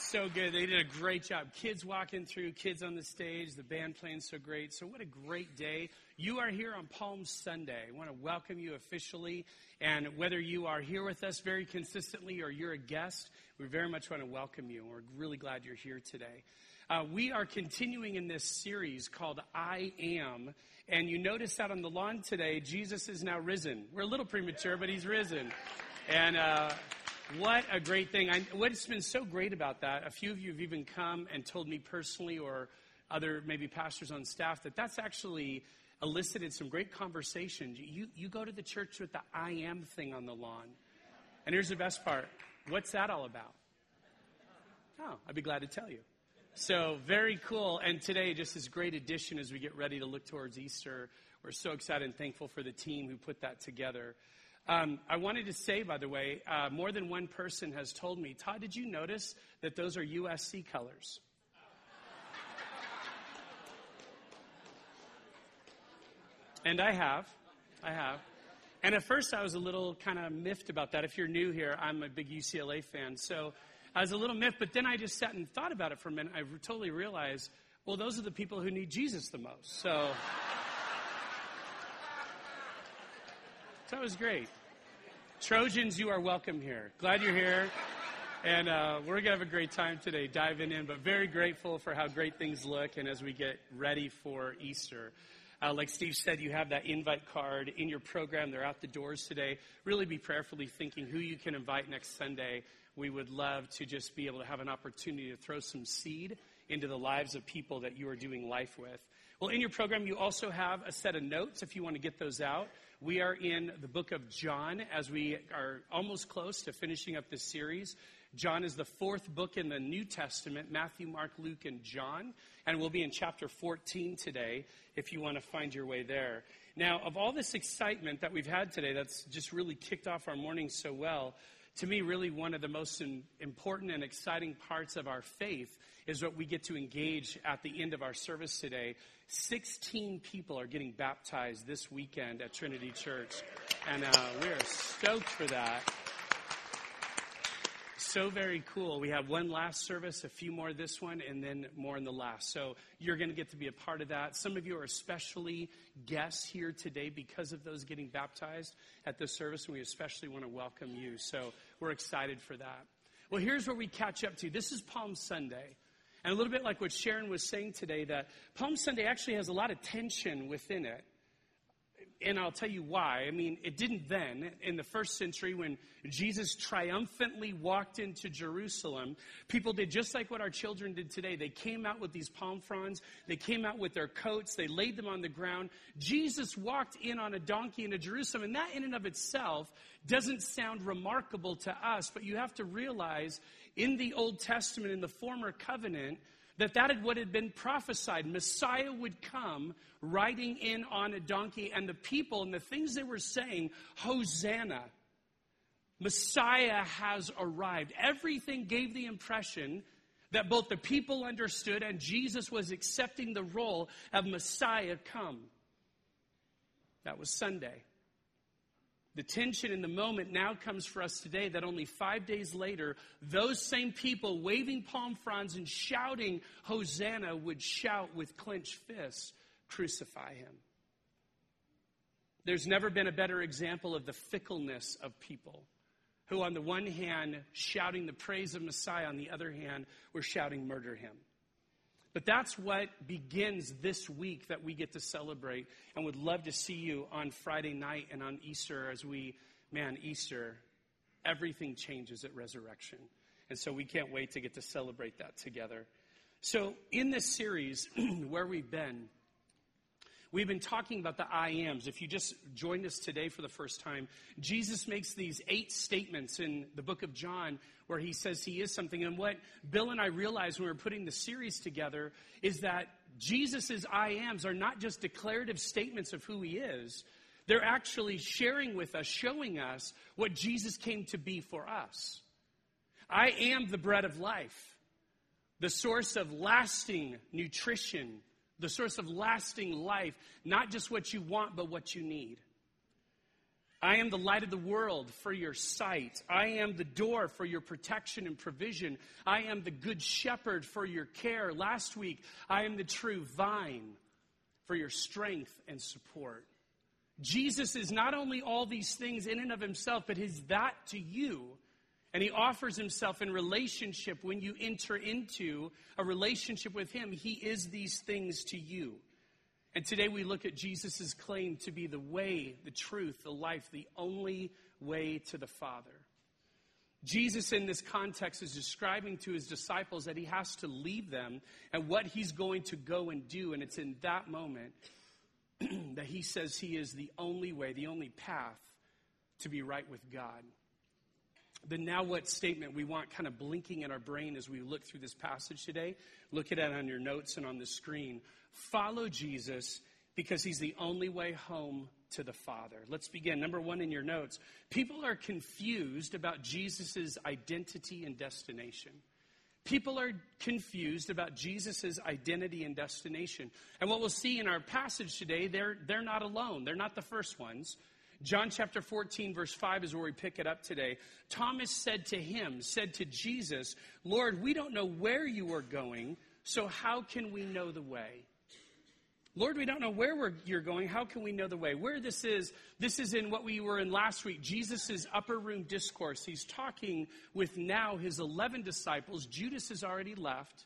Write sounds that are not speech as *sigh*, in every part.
so good. They did a great job. Kids walking through, kids on the stage, the band playing so great. So, what a great day. You are here on Palm Sunday. I want to welcome you officially. And whether you are here with us very consistently or you're a guest, we very much want to welcome you. We're really glad you're here today. Uh, we are continuing in this series called I Am. And you notice that on the lawn today, Jesus is now risen. We're a little premature, but he's risen. And, uh, what a great thing. I, what's been so great about that, a few of you have even come and told me personally or other maybe pastors on staff that that's actually elicited some great conversations. You, you go to the church with the I am thing on the lawn. And here's the best part. What's that all about? Oh, I'd be glad to tell you. So very cool. And today, just this great addition as we get ready to look towards Easter. We're so excited and thankful for the team who put that together. Um, I wanted to say, by the way, uh, more than one person has told me, Todd, did you notice that those are USC colors? and I have. I have. And at first, I was a little kind of miffed about that. If you're new here, I'm a big UCLA fan. So I was a little miffed, but then I just sat and thought about it for a minute. I totally realized, well, those are the people who need Jesus the most. So. So that was great. Trojans, you are welcome here. Glad you're here. And uh, we're going to have a great time today diving in, but very grateful for how great things look and as we get ready for Easter. Uh, like Steve said, you have that invite card in your program. They're out the doors today. Really be prayerfully thinking who you can invite next Sunday. We would love to just be able to have an opportunity to throw some seed into the lives of people that you are doing life with. Well, in your program, you also have a set of notes if you want to get those out. We are in the book of John as we are almost close to finishing up this series. John is the fourth book in the New Testament Matthew, Mark, Luke, and John. And we'll be in chapter 14 today if you want to find your way there. Now, of all this excitement that we've had today, that's just really kicked off our morning so well, to me, really one of the most important and exciting parts of our faith is what we get to engage at the end of our service today. 16 people are getting baptized this weekend at Trinity Church, and uh, we're stoked for that. So very cool. We have one last service, a few more this one, and then more in the last. So you're going to get to be a part of that. Some of you are especially guests here today because of those getting baptized at this service, and we especially want to welcome you. So we're excited for that. Well, here's where we catch up to. This is Palm Sunday. And a little bit like what Sharon was saying today, that Palm Sunday actually has a lot of tension within it. And I'll tell you why. I mean, it didn't then. In the first century, when Jesus triumphantly walked into Jerusalem, people did just like what our children did today. They came out with these palm fronds, they came out with their coats, they laid them on the ground. Jesus walked in on a donkey into Jerusalem, and that in and of itself doesn't sound remarkable to us, but you have to realize in the Old Testament, in the former covenant, that that had what had been prophesied. Messiah would come riding in on a donkey, and the people and the things they were saying, Hosanna, Messiah has arrived. Everything gave the impression that both the people understood and Jesus was accepting the role of Messiah come. That was Sunday. The tension in the moment now comes for us today that only five days later, those same people waving palm fronds and shouting Hosanna would shout with clenched fists, Crucify him. There's never been a better example of the fickleness of people who, on the one hand, shouting the praise of Messiah, on the other hand, were shouting, Murder him. But that's what begins this week that we get to celebrate. And would love to see you on Friday night and on Easter as we, man, Easter, everything changes at resurrection. And so we can't wait to get to celebrate that together. So, in this series, *clears throat* where we've been, We've been talking about the I ams. If you just joined us today for the first time, Jesus makes these eight statements in the book of John where he says he is something. And what Bill and I realized when we were putting the series together is that Jesus' I ams are not just declarative statements of who he is, they're actually sharing with us, showing us what Jesus came to be for us. I am the bread of life, the source of lasting nutrition the source of lasting life, not just what you want, but what you need. I am the light of the world for your sight. I am the door for your protection and provision. I am the good shepherd for your care. Last week, I am the true vine for your strength and support. Jesus is not only all these things in and of himself, but he's that to you. And he offers himself in relationship when you enter into a relationship with him. He is these things to you. And today we look at Jesus' claim to be the way, the truth, the life, the only way to the Father. Jesus, in this context, is describing to his disciples that he has to leave them and what he's going to go and do. And it's in that moment *clears throat* that he says he is the only way, the only path to be right with God. The now what statement we want kind of blinking in our brain as we look through this passage today. Look at it on your notes and on the screen. Follow Jesus because he's the only way home to the Father. Let's begin. Number one in your notes people are confused about Jesus' identity and destination. People are confused about Jesus' identity and destination. And what we'll see in our passage today, they're, they're not alone. They're not the first ones. John chapter 14, verse 5 is where we pick it up today. Thomas said to him, said to Jesus, Lord, we don't know where you are going, so how can we know the way? Lord, we don't know where you're going. How can we know the way? Where this is, this is in what we were in last week, Jesus' upper room discourse. He's talking with now his 11 disciples. Judas has already left.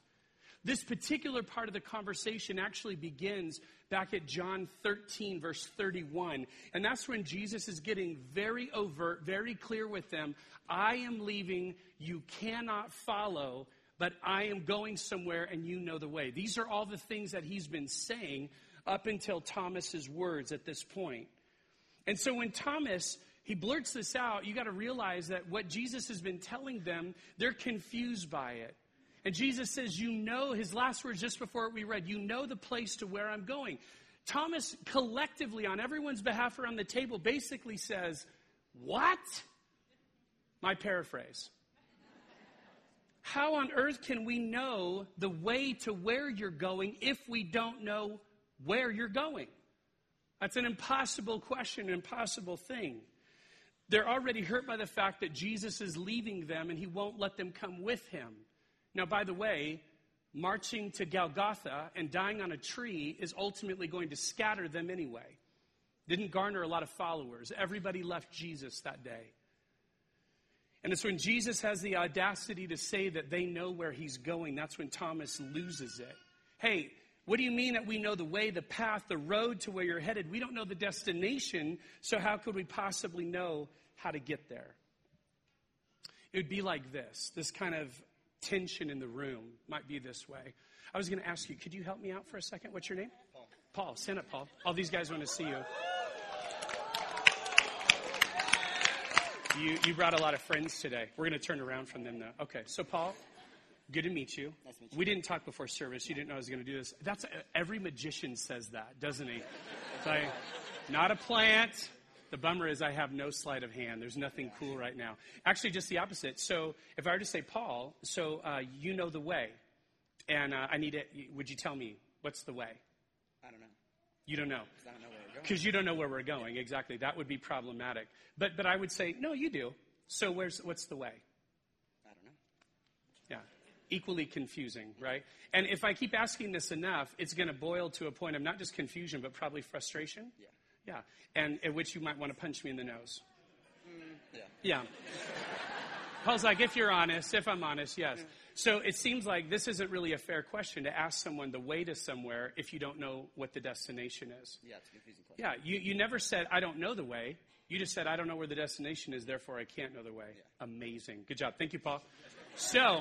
This particular part of the conversation actually begins back at John 13, verse 31. And that's when Jesus is getting very overt, very clear with them. I am leaving. You cannot follow but I am going somewhere and you know the way. These are all the things that he's been saying up until Thomas's words at this point. And so when Thomas he blurts this out, you got to realize that what Jesus has been telling them, they're confused by it. And Jesus says, You know, his last words just before we read, you know the place to where I'm going. Thomas, collectively, on everyone's behalf around the table, basically says, What? My paraphrase. How on earth can we know the way to where you're going if we don't know where you're going? That's an impossible question, an impossible thing. They're already hurt by the fact that Jesus is leaving them and he won't let them come with him. Now, by the way, marching to Golgotha and dying on a tree is ultimately going to scatter them anyway. Didn't garner a lot of followers. Everybody left Jesus that day. And it's when Jesus has the audacity to say that they know where he's going, that's when Thomas loses it. Hey, what do you mean that we know the way, the path, the road to where you're headed? We don't know the destination, so how could we possibly know how to get there? It would be like this this kind of tension in the room might be this way. I was going to ask you, could you help me out for a second? What's your name? Paul. Paul, stand up, Paul. All these guys want to see you. You, you brought a lot of friends today. We're going to turn around from them now. Okay, so Paul, good to meet you. Nice to meet you. We didn't talk before service. You didn't know I was going to do this. That's every magician says that, doesn't he? It's like, not a plant. The bummer is I have no sleight of hand. There's nothing cool right now. Actually, just the opposite. So if I were to say, Paul, so uh, you know the way, and uh, I need it. Would you tell me what's the way? I don't know. You don't know. I don't know where we're going. Because you don't know where we're going. Exactly. That would be problematic. But, but I would say, no, you do. So where's, what's the way? I don't know. Yeah. Equally confusing, right? And if I keep asking this enough, it's going to boil to a point of not just confusion, but probably frustration. Yeah. Yeah. And at which you might want to punch me in the nose. Mm, yeah. Yeah. *laughs* Paul's like, if you're honest, if I'm honest, yes. Mm. So it seems like this isn't really a fair question to ask someone the way to somewhere if you don't know what the destination is. Yeah, it's a confusing question. Yeah, you, you never said, I don't know the way. You just said, I don't know where the destination is, therefore I can't know the way. Yeah. Amazing. Good job. Thank you, Paul. So,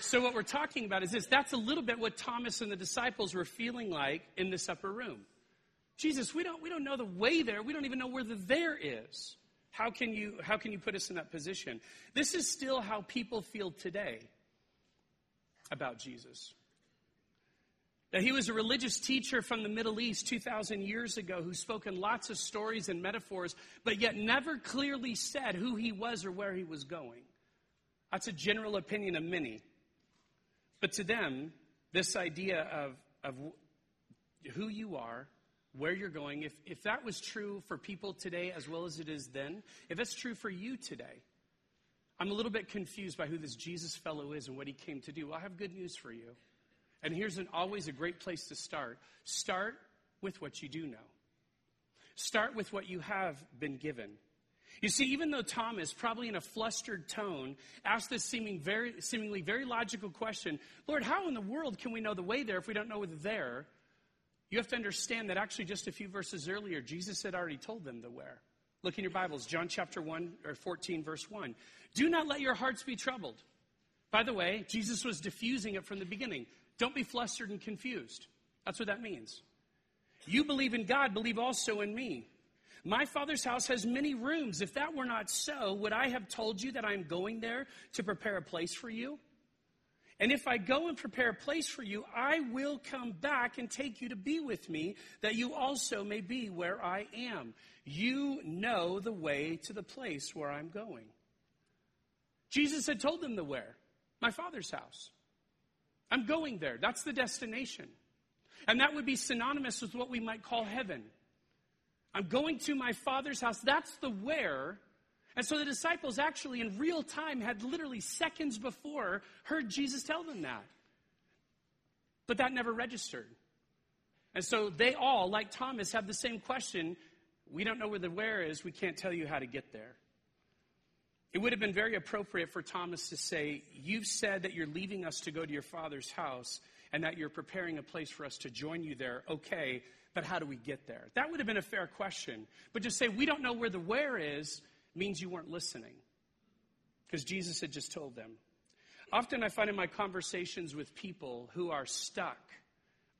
so what we're talking about is this. That's a little bit what Thomas and the disciples were feeling like in this upper room. Jesus, we don't, we don't know the way there. We don't even know where the there is. How can you, how can you put us in that position? This is still how people feel today about Jesus. That he was a religious teacher from the Middle East 2,000 years ago who spoke in lots of stories and metaphors, but yet never clearly said who he was or where he was going. That's a general opinion of many. But to them, this idea of, of who you are, where you're going, if, if that was true for people today as well as it is then, if that's true for you today, I'm a little bit confused by who this Jesus fellow is and what he came to do. Well, I have good news for you. And here's an, always a great place to start. Start with what you do know. Start with what you have been given. You see, even though Thomas, probably in a flustered tone, asked this seeming very, seemingly very logical question Lord, how in the world can we know the way there if we don't know the there? You have to understand that actually, just a few verses earlier, Jesus had already told them the where. Look in your Bibles, John chapter 1 or 14, verse 1. Do not let your hearts be troubled. By the way, Jesus was diffusing it from the beginning. Don't be flustered and confused. That's what that means. You believe in God, believe also in me. My father's house has many rooms. If that were not so, would I have told you that I'm going there to prepare a place for you? And if I go and prepare a place for you, I will come back and take you to be with me, that you also may be where I am. You know the way to the place where I'm going. Jesus had told them the where my Father's house. I'm going there. That's the destination. And that would be synonymous with what we might call heaven. I'm going to my Father's house. That's the where. And so the disciples actually, in real time, had literally seconds before heard Jesus tell them that. But that never registered. And so they all, like Thomas, have the same question. We don't know where the where is. We can't tell you how to get there. It would have been very appropriate for Thomas to say, You've said that you're leaving us to go to your father's house and that you're preparing a place for us to join you there. Okay, but how do we get there? That would have been a fair question. But to say, We don't know where the where is, means you weren't listening. Because Jesus had just told them. Often I find in my conversations with people who are stuck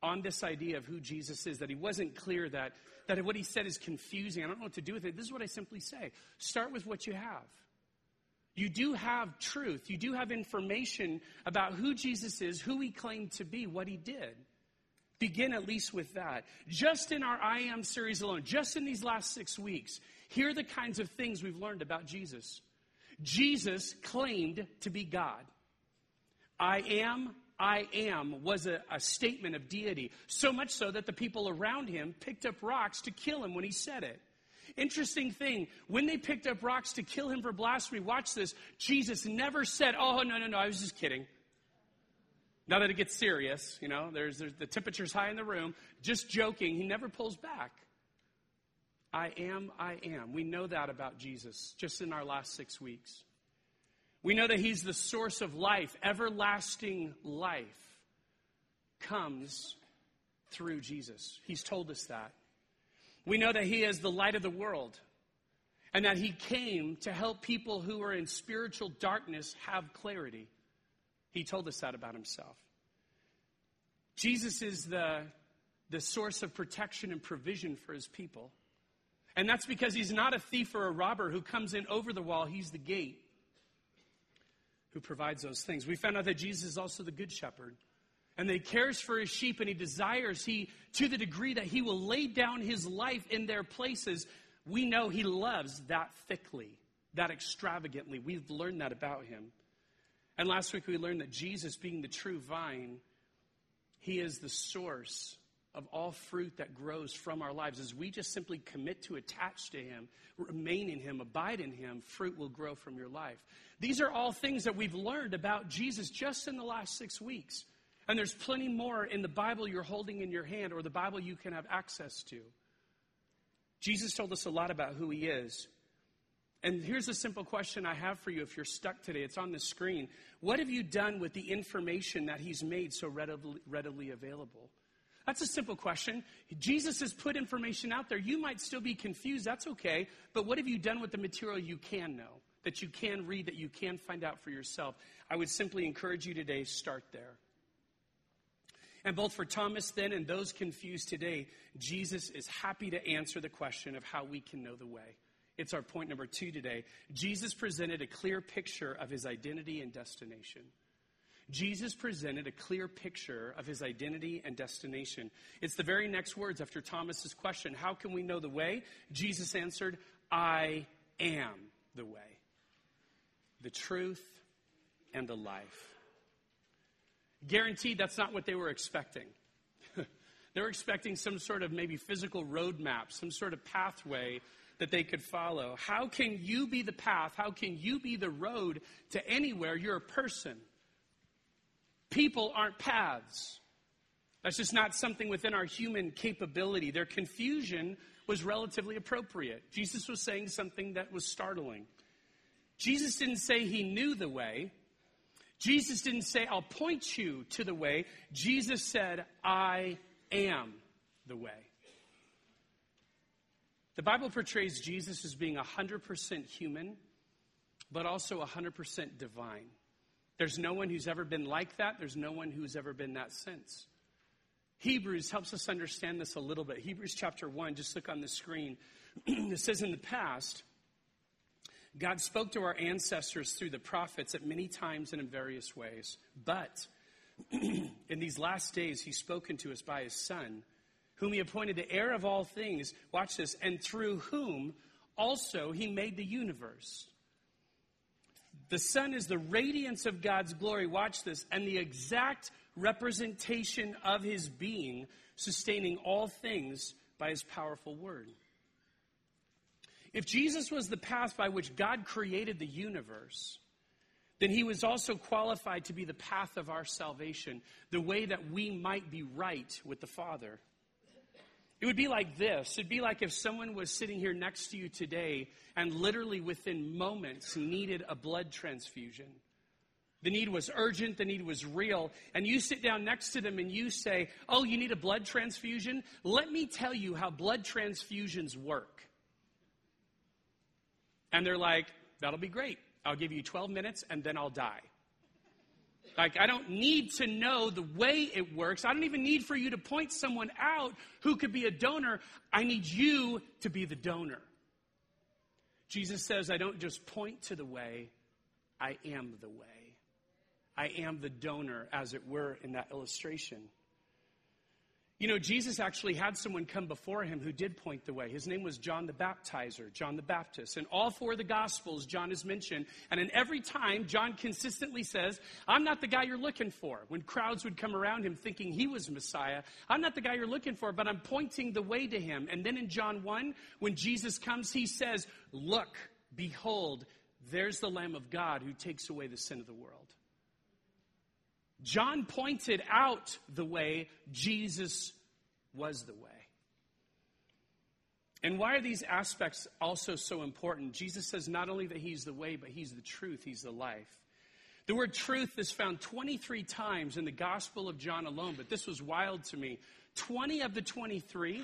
on this idea of who Jesus is, that he wasn't clear, that, that what he said is confusing. I don't know what to do with it. This is what I simply say start with what you have. You do have truth. You do have information about who Jesus is, who he claimed to be, what he did. Begin at least with that. Just in our I Am series alone, just in these last six weeks, here are the kinds of things we've learned about Jesus. Jesus claimed to be God. I am, I am was a, a, statement of deity, so much so that the people around him picked up rocks to kill him when he said it. Interesting thing, when they picked up rocks to kill him for blasphemy, watch this, Jesus never said, Oh, no, no, no, I was just kidding. Now that it gets serious, you know, there's, there's the temperature's high in the room, just joking, he never pulls back. I am, I am. We know that about Jesus just in our last six weeks. We know that he's the source of life, everlasting life comes through Jesus. He's told us that. We know that He is the light of the world and that He came to help people who are in spiritual darkness have clarity. He told us that about Himself. Jesus is the, the source of protection and provision for His people. And that's because He's not a thief or a robber who comes in over the wall, He's the gate who provides those things. We found out that Jesus is also the good shepherd and that he cares for his sheep and he desires he to the degree that he will lay down his life in their places we know he loves that thickly that extravagantly we've learned that about him and last week we learned that jesus being the true vine he is the source of all fruit that grows from our lives as we just simply commit to attach to him remain in him abide in him fruit will grow from your life these are all things that we've learned about jesus just in the last six weeks and there's plenty more in the Bible you're holding in your hand or the Bible you can have access to. Jesus told us a lot about who he is. And here's a simple question I have for you if you're stuck today. It's on the screen. What have you done with the information that he's made so readily, readily available? That's a simple question. Jesus has put information out there. You might still be confused. That's okay. But what have you done with the material you can know, that you can read, that you can find out for yourself? I would simply encourage you today start there. And both for Thomas then and those confused today, Jesus is happy to answer the question of how we can know the way. It's our point number two today. Jesus presented a clear picture of his identity and destination. Jesus presented a clear picture of his identity and destination. It's the very next words after Thomas's question, How can we know the way? Jesus answered, I am the way, the truth, and the life. Guaranteed that's not what they were expecting. *laughs* they were expecting some sort of maybe physical roadmap, some sort of pathway that they could follow. How can you be the path? How can you be the road to anywhere? You're a person. People aren't paths. That's just not something within our human capability. Their confusion was relatively appropriate. Jesus was saying something that was startling. Jesus didn't say he knew the way. Jesus didn't say, I'll point you to the way. Jesus said, I am the way. The Bible portrays Jesus as being 100% human, but also 100% divine. There's no one who's ever been like that. There's no one who's ever been that since. Hebrews helps us understand this a little bit. Hebrews chapter 1, just look on the screen. *clears throat* it says, In the past, God spoke to our ancestors through the prophets at many times and in various ways. But *clears throat* in these last days, He's spoken to us by His Son, whom He appointed the heir of all things. Watch this. And through whom also He made the universe. The sun is the radiance of God's glory. Watch this. And the exact representation of his being, sustaining all things by his powerful word. If Jesus was the path by which God created the universe, then he was also qualified to be the path of our salvation, the way that we might be right with the Father. It would be like this. It'd be like if someone was sitting here next to you today and literally within moments needed a blood transfusion. The need was urgent, the need was real. And you sit down next to them and you say, Oh, you need a blood transfusion? Let me tell you how blood transfusions work. And they're like, That'll be great. I'll give you 12 minutes and then I'll die. Like, I don't need to know the way it works. I don't even need for you to point someone out who could be a donor. I need you to be the donor. Jesus says, I don't just point to the way, I am the way. I am the donor, as it were, in that illustration. You know, Jesus actually had someone come before him who did point the way. His name was John the Baptizer, John the Baptist. In all four of the Gospels, John is mentioned. And in every time, John consistently says, I'm not the guy you're looking for. When crowds would come around him thinking he was Messiah, I'm not the guy you're looking for, but I'm pointing the way to him. And then in John 1, when Jesus comes, he says, Look, behold, there's the Lamb of God who takes away the sin of the world. John pointed out the way, Jesus was the way. And why are these aspects also so important? Jesus says not only that he's the way, but he's the truth, he's the life. The word truth is found 23 times in the Gospel of John alone, but this was wild to me. 20 of the 23,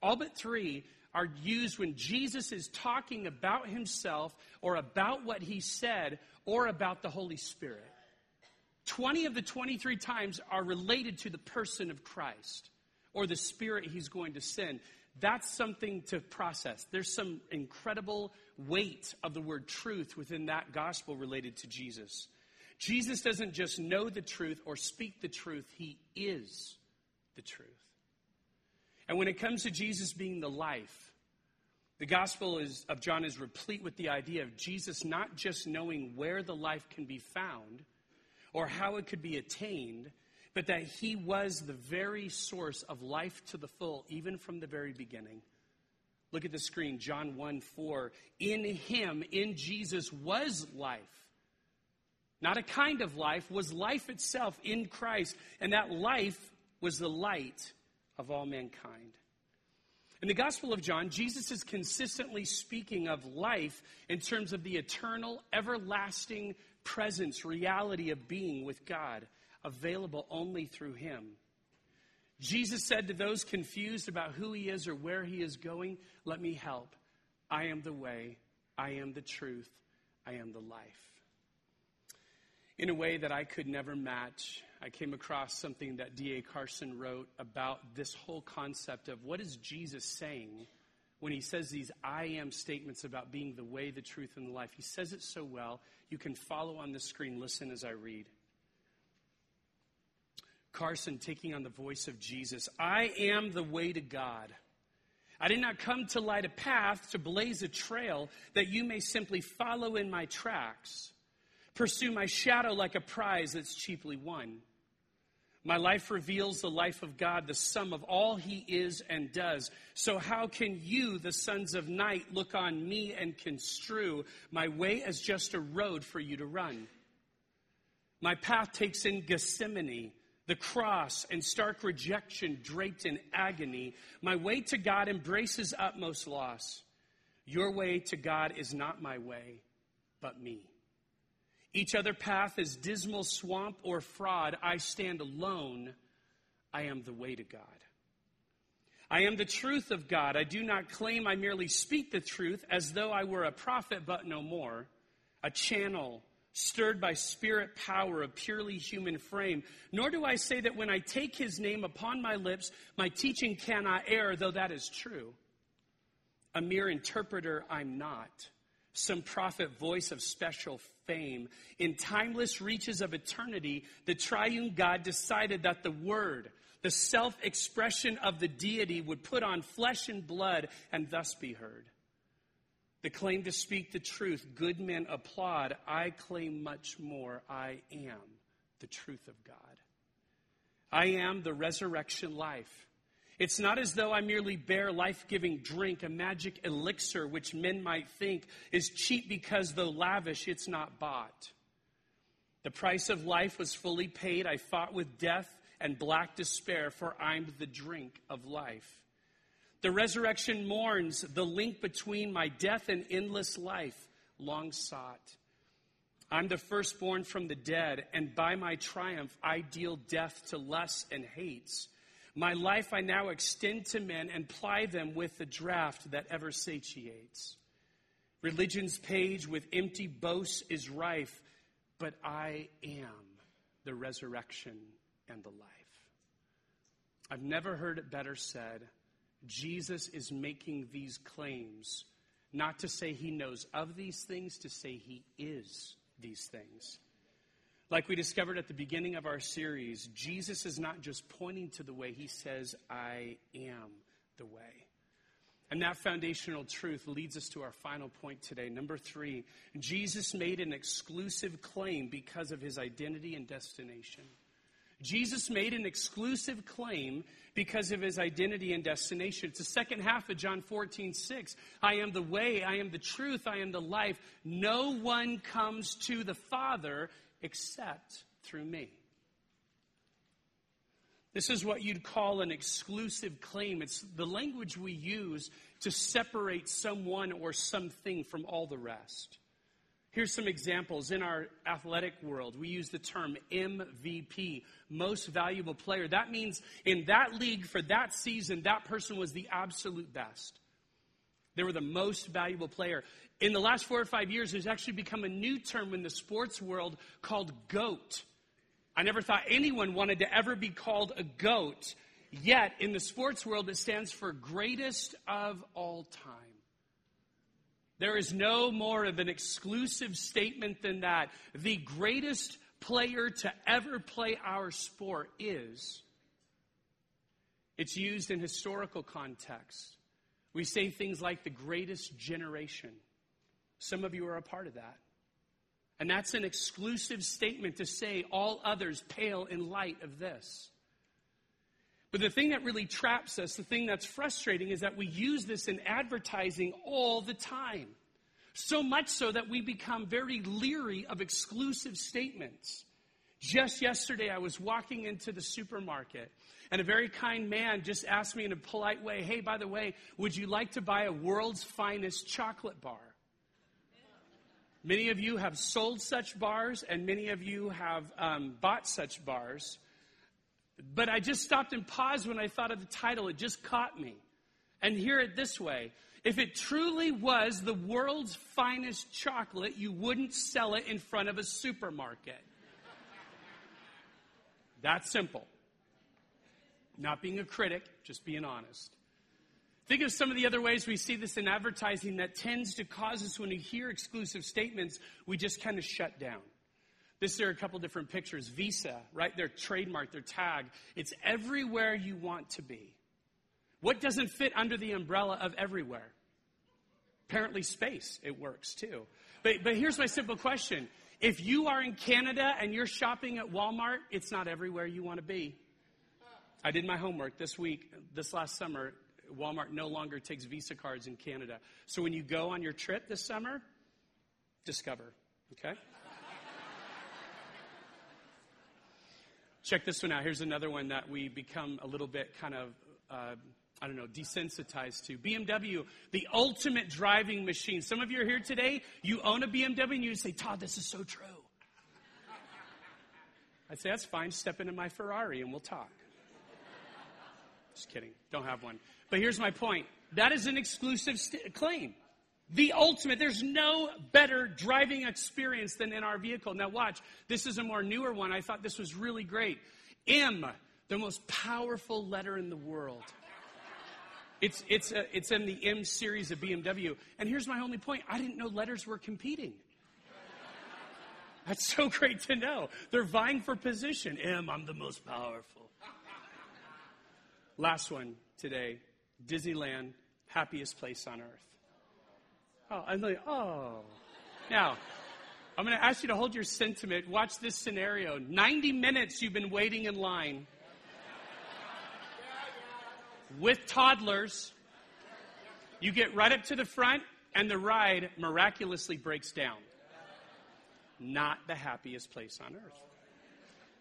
all but three, are used when Jesus is talking about himself or about what he said or about the Holy Spirit. 20 of the 23 times are related to the person of Christ or the spirit he's going to send. That's something to process. There's some incredible weight of the word truth within that gospel related to Jesus. Jesus doesn't just know the truth or speak the truth, he is the truth. And when it comes to Jesus being the life, the gospel is, of John is replete with the idea of Jesus not just knowing where the life can be found, or how it could be attained, but that he was the very source of life to the full, even from the very beginning. Look at the screen, John 1 4. In him, in Jesus, was life. Not a kind of life, was life itself in Christ. And that life was the light of all mankind. In the Gospel of John, Jesus is consistently speaking of life in terms of the eternal, everlasting presence, reality of being with God, available only through Him. Jesus said to those confused about who He is or where He is going, Let me help. I am the way, I am the truth, I am the life. In a way that I could never match, I came across something that D.A. Carson wrote about this whole concept of what is Jesus saying when he says these I am statements about being the way, the truth, and the life. He says it so well. You can follow on the screen. Listen as I read. Carson taking on the voice of Jesus I am the way to God. I did not come to light a path, to blaze a trail, that you may simply follow in my tracks, pursue my shadow like a prize that's cheaply won. My life reveals the life of God, the sum of all he is and does. So how can you, the sons of night, look on me and construe my way as just a road for you to run? My path takes in Gethsemane, the cross, and stark rejection draped in agony. My way to God embraces utmost loss. Your way to God is not my way, but me. Each other path is dismal swamp or fraud. I stand alone. I am the way to God. I am the truth of God. I do not claim I merely speak the truth as though I were a prophet, but no more, a channel stirred by spirit power of purely human frame. Nor do I say that when I take his name upon my lips, my teaching cannot err, though that is true. A mere interpreter I'm not some prophet voice of special fame. In timeless reaches of eternity, the triune God decided that the Word, the self expression of the deity, would put on flesh and blood and thus be heard. The claim to speak the truth, good men applaud. I claim much more. I am the truth of God. I am the resurrection life. It's not as though I merely bear life giving drink, a magic elixir which men might think is cheap because, though lavish, it's not bought. The price of life was fully paid. I fought with death and black despair, for I'm the drink of life. The resurrection mourns the link between my death and endless life, long sought. I'm the firstborn from the dead, and by my triumph I deal death to lusts and hates. My life I now extend to men and ply them with the draft that ever satiates. Religion's page with empty boasts is rife, but I am the resurrection and the life. I've never heard it better said. Jesus is making these claims, not to say he knows of these things, to say he is these things. Like we discovered at the beginning of our series, Jesus is not just pointing to the way, he says, I am the way. And that foundational truth leads us to our final point today. Number three, Jesus made an exclusive claim because of his identity and destination. Jesus made an exclusive claim because of his identity and destination. It's the second half of John 14, 6. I am the way, I am the truth, I am the life. No one comes to the Father except through me. This is what you'd call an exclusive claim. It's the language we use to separate someone or something from all the rest. Here's some examples. In our athletic world, we use the term MVP, most valuable player. That means in that league for that season, that person was the absolute best. They were the most valuable player in the last four or five years, there's actually become a new term in the sports world called GOAT. I never thought anyone wanted to ever be called a GOAT. Yet, in the sports world, it stands for greatest of all time. There is no more of an exclusive statement than that. The greatest player to ever play our sport is. It's used in historical context. We say things like the greatest generation. Some of you are a part of that. And that's an exclusive statement to say all others pale in light of this. But the thing that really traps us, the thing that's frustrating, is that we use this in advertising all the time. So much so that we become very leery of exclusive statements. Just yesterday, I was walking into the supermarket, and a very kind man just asked me in a polite way, Hey, by the way, would you like to buy a world's finest chocolate bar? Many of you have sold such bars, and many of you have um, bought such bars. But I just stopped and paused when I thought of the title. It just caught me. And hear it this way if it truly was the world's finest chocolate, you wouldn't sell it in front of a supermarket. That's simple. Not being a critic, just being honest. Think of some of the other ways we see this in advertising that tends to cause us, when we hear exclusive statements, we just kind of shut down. This are a couple different pictures. Visa, right? Their trademark, their tag. It's everywhere you want to be. What doesn't fit under the umbrella of everywhere? Apparently, space. It works too. But, but here's my simple question If you are in Canada and you're shopping at Walmart, it's not everywhere you want to be. I did my homework this week, this last summer. Walmart no longer takes Visa cards in Canada. So when you go on your trip this summer, discover, okay? *laughs* Check this one out. Here's another one that we become a little bit kind of, uh, I don't know, desensitized to. BMW, the ultimate driving machine. Some of you are here today, you own a BMW and you say, Todd, this is so true. I'd say, that's fine. Step into my Ferrari and we'll talk. Just kidding. Don't have one. But here's my point. That is an exclusive st- claim. The ultimate. There's no better driving experience than in our vehicle. Now watch. This is a more newer one. I thought this was really great. M, the most powerful letter in the world. It's, it's, a, it's in the M series of BMW. And here's my only point. I didn't know letters were competing. That's so great to know. They're vying for position. M, I'm the most powerful. Last one today Disneyland, happiest place on earth. Oh, I'm like, oh. Now, I'm going to ask you to hold your sentiment. Watch this scenario. 90 minutes you've been waiting in line with toddlers. You get right up to the front, and the ride miraculously breaks down. Not the happiest place on earth.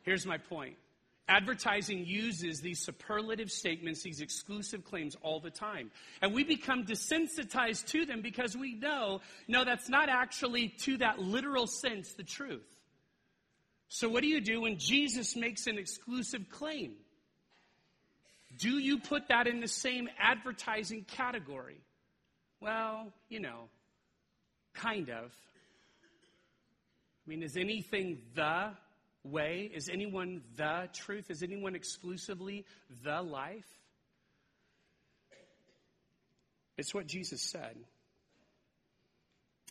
Here's my point Advertising uses these superlative statements, these exclusive claims all the time. And we become desensitized to them because we know, no, that's not actually to that literal sense the truth. So, what do you do when Jesus makes an exclusive claim? Do you put that in the same advertising category? Well, you know, kind of. I mean, is anything the way? Is anyone the truth? Is anyone exclusively the life? It's what Jesus said.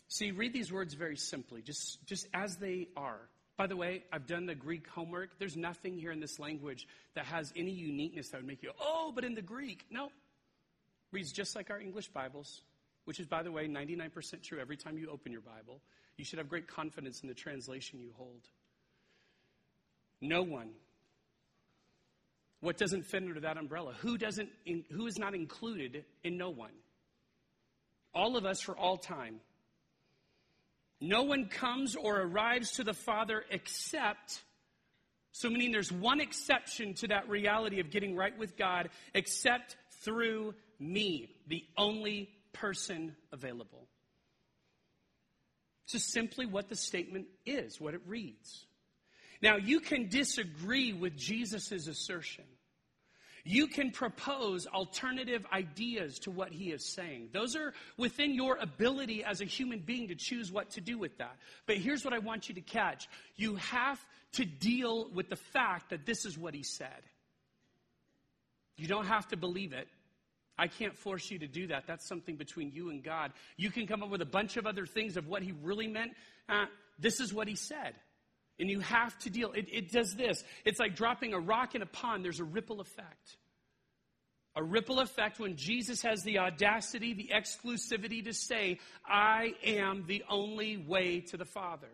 See, read these words very simply, just, just as they are. By the way, I've done the Greek homework. There's nothing here in this language that has any uniqueness that would make you, oh, but in the Greek. No. Reads just like our English Bibles, which is, by the way, 99% true every time you open your Bible. You should have great confidence in the translation you hold. No one. What doesn't fit under that umbrella? Who doesn't who is not included in no one? All of us for all time. No one comes or arrives to the Father except so meaning there's one exception to that reality of getting right with God except through me, the only person available. Just simply what the statement is, what it reads. Now, you can disagree with Jesus' assertion. You can propose alternative ideas to what he is saying. Those are within your ability as a human being to choose what to do with that. But here's what I want you to catch you have to deal with the fact that this is what he said. You don't have to believe it. I can't force you to do that. That's something between you and God. You can come up with a bunch of other things of what he really meant. Uh, this is what he said. And you have to deal. It, it does this. It's like dropping a rock in a pond. There's a ripple effect. A ripple effect when Jesus has the audacity, the exclusivity to say, I am the only way to the Father.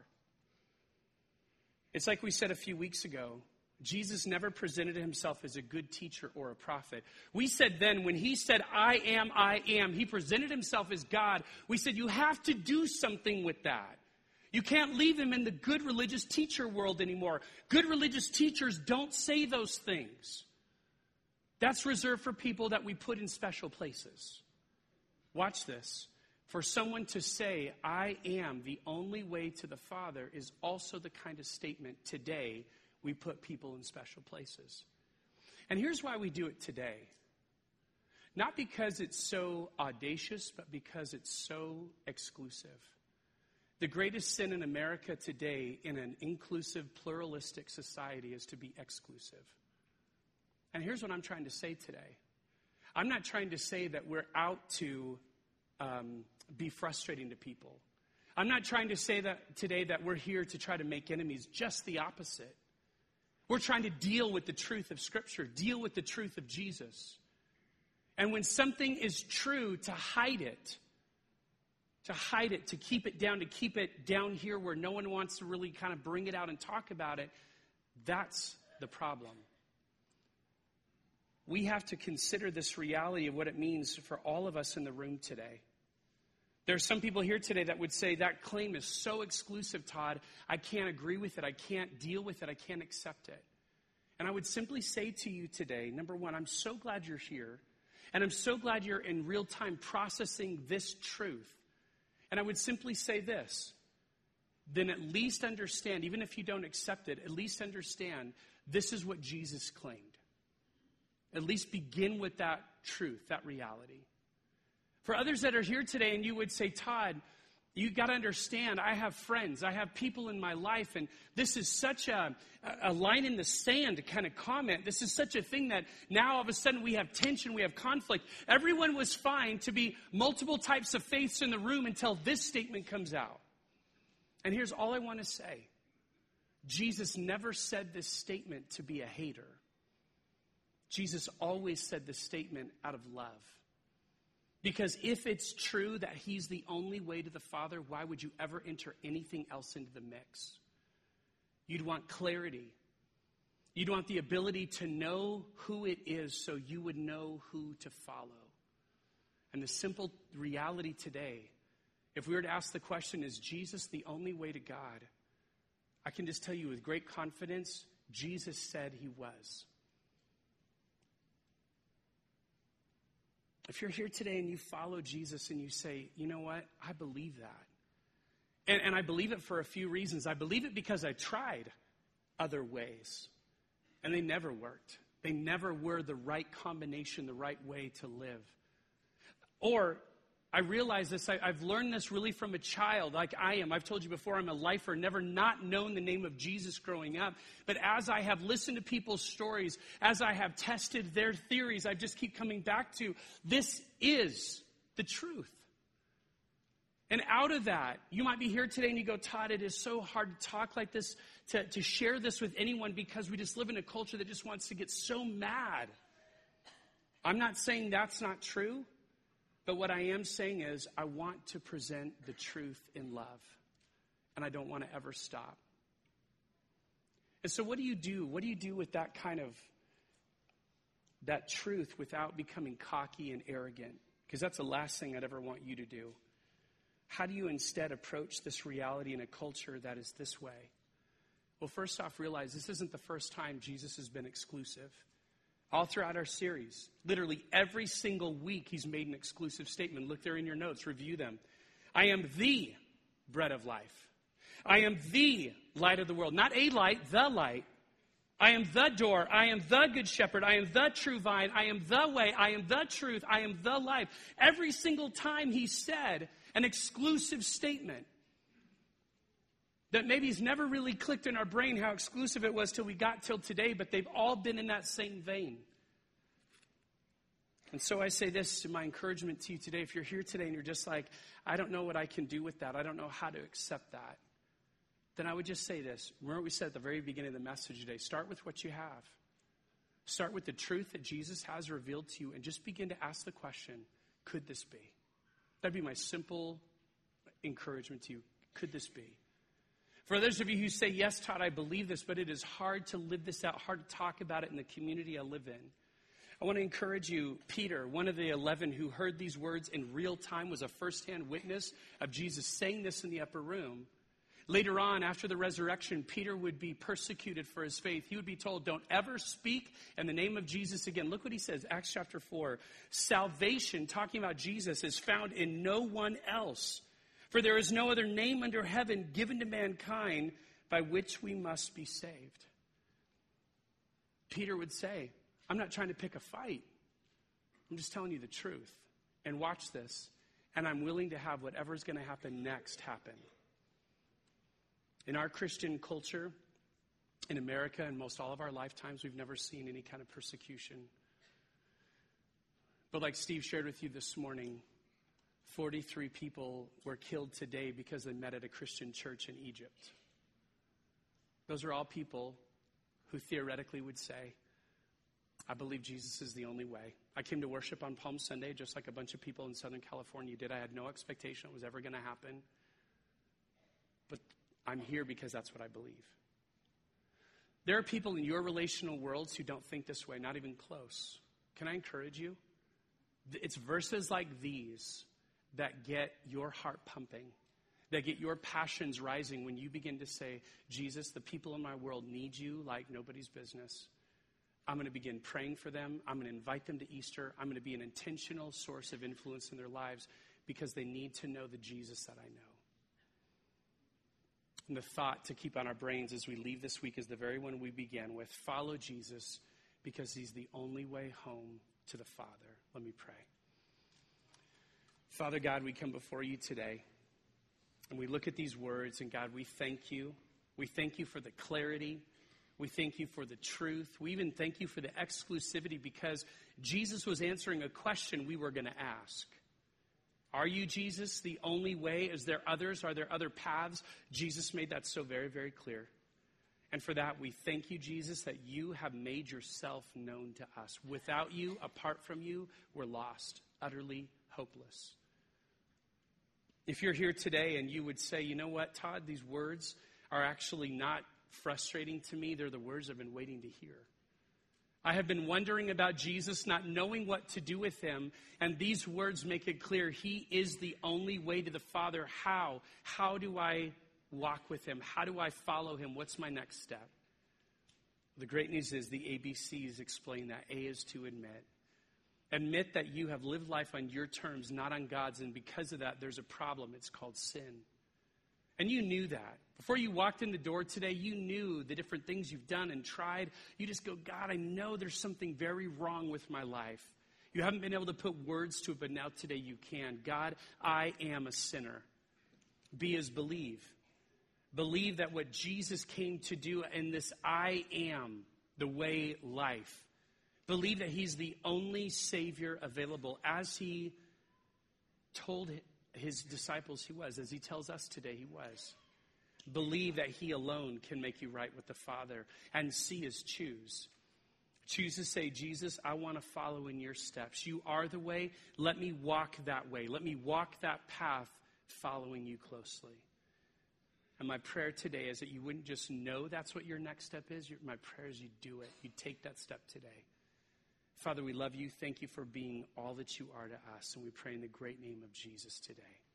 It's like we said a few weeks ago. Jesus never presented himself as a good teacher or a prophet. We said then, when he said, I am, I am, he presented himself as God. We said, you have to do something with that. You can't leave him in the good religious teacher world anymore. Good religious teachers don't say those things. That's reserved for people that we put in special places. Watch this. For someone to say, I am the only way to the Father, is also the kind of statement today we put people in special places. And here's why we do it today. Not because it's so audacious, but because it's so exclusive. The greatest sin in America today in an inclusive, pluralistic society is to be exclusive. And here's what I'm trying to say today I'm not trying to say that we're out to um, be frustrating to people. I'm not trying to say that today that we're here to try to make enemies, just the opposite. We're trying to deal with the truth of Scripture, deal with the truth of Jesus. And when something is true, to hide it to hide it, to keep it down, to keep it down here where no one wants to really kind of bring it out and talk about it, that's the problem. We have to consider this reality of what it means for all of us in the room today. There are some people here today that would say that claim is so exclusive, Todd, I can't agree with it. I can't deal with it. I can't accept it. And I would simply say to you today number one, I'm so glad you're here. And I'm so glad you're in real time processing this truth. And I would simply say this then at least understand, even if you don't accept it, at least understand this is what Jesus claimed. At least begin with that truth, that reality. For others that are here today and you would say, Todd, you got to understand, I have friends, I have people in my life, and this is such a, a line in the sand kind of comment. This is such a thing that now all of a sudden we have tension, we have conflict. Everyone was fine to be multiple types of faiths in the room until this statement comes out. And here's all I want to say Jesus never said this statement to be a hater, Jesus always said this statement out of love. Because if it's true that He's the only way to the Father, why would you ever enter anything else into the mix? You'd want clarity. You'd want the ability to know who it is so you would know who to follow. And the simple reality today, if we were to ask the question, is Jesus the only way to God? I can just tell you with great confidence, Jesus said he was. If you're here today and you follow Jesus and you say, you know what, I believe that. And, and I believe it for a few reasons. I believe it because I tried other ways, and they never worked. They never were the right combination, the right way to live. Or I realize this, I, have learned this really from a child, like I am. I've told you before, I'm a lifer, never not known the name of Jesus growing up. But as I have listened to people's stories, as I have tested their theories, I just keep coming back to this is the truth. And out of that, you might be here today and you go, Todd, it is so hard to talk like this, to, to share this with anyone because we just live in a culture that just wants to get so mad. I'm not saying that's not true. But what I am saying is, I want to present the truth in love, and I don't want to ever stop. And so, what do you do? What do you do with that kind of that truth without becoming cocky and arrogant? Because that's the last thing I'd ever want you to do. How do you instead approach this reality in a culture that is this way? Well, first off, realize this isn't the first time Jesus has been exclusive all throughout our series. Literally every single week, he's made an exclusive statement. Look there in your notes, review them. I am the bread of life. I am the light of the world. Not a light, the light. I am the door. I am the good shepherd. I am the true vine. I am the way. I am the truth. I am the life. Every single time he said an exclusive statement that maybe has never really clicked in our brain how exclusive it was till we got till today, but they've all been in that same vein. And so I say this to my encouragement to you today. If you're here today and you're just like, I don't know what I can do with that, I don't know how to accept that, then I would just say this. Remember what we said at the very beginning of the message today? Start with what you have. Start with the truth that Jesus has revealed to you and just begin to ask the question could this be? That'd be my simple encouragement to you. Could this be? For those of you who say, Yes, Todd, I believe this, but it is hard to live this out, hard to talk about it in the community I live in. I want to encourage you, Peter, one of the 11 who heard these words in real time, was a firsthand witness of Jesus saying this in the upper room. Later on, after the resurrection, Peter would be persecuted for his faith. He would be told, Don't ever speak in the name of Jesus again. Look what he says, Acts chapter 4. Salvation, talking about Jesus, is found in no one else. For there is no other name under heaven given to mankind by which we must be saved. Peter would say, I'm not trying to pick a fight. I'm just telling you the truth. And watch this. And I'm willing to have whatever is going to happen next happen. In our Christian culture, in America, and most all of our lifetimes, we've never seen any kind of persecution. But like Steve shared with you this morning, 43 people were killed today because they met at a Christian church in Egypt. Those are all people who theoretically would say, I believe Jesus is the only way. I came to worship on Palm Sunday just like a bunch of people in Southern California did. I had no expectation it was ever going to happen. But I'm here because that's what I believe. There are people in your relational worlds who don't think this way, not even close. Can I encourage you? It's verses like these that get your heart pumping, that get your passions rising when you begin to say, Jesus, the people in my world need you like nobody's business. I'm going to begin praying for them. I'm going to invite them to Easter. I'm going to be an intentional source of influence in their lives because they need to know the Jesus that I know. And the thought to keep on our brains as we leave this week is the very one we began with follow Jesus because he's the only way home to the Father. Let me pray. Father God, we come before you today and we look at these words, and God, we thank you. We thank you for the clarity. We thank you for the truth. We even thank you for the exclusivity because Jesus was answering a question we were going to ask. Are you Jesus the only way? Is there others? Are there other paths? Jesus made that so very, very clear. And for that, we thank you, Jesus, that you have made yourself known to us. Without you, apart from you, we're lost, utterly hopeless. If you're here today and you would say, you know what, Todd, these words are actually not frustrating to me, they're the words I've been waiting to hear. I have been wondering about Jesus, not knowing what to do with him, and these words make it clear he is the only way to the Father. How? How do I walk with him? How do I follow him? What's my next step? The great news is the ABCs explain that. A is to admit. Admit that you have lived life on your terms, not on God's, and because of that, there's a problem. It's called sin. And you knew that. Before you walked in the door today, you knew the different things you've done and tried. You just go, God, I know there's something very wrong with my life. You haven't been able to put words to it, but now today you can. God, I am a sinner. Be as believe. Believe that what Jesus came to do in this I am the way life Believe that He's the only Savior available, as He told His disciples He was, as He tells us today He was. Believe that He alone can make you right with the Father, and see is choose. Choose to say, Jesus, I want to follow in your steps. You are the way. Let me walk that way. Let me walk that path following you closely. And my prayer today is that you wouldn't just know that's what your next step is. My prayer is you do it. You take that step today. Father, we love you. Thank you for being all that you are to us. And we pray in the great name of Jesus today.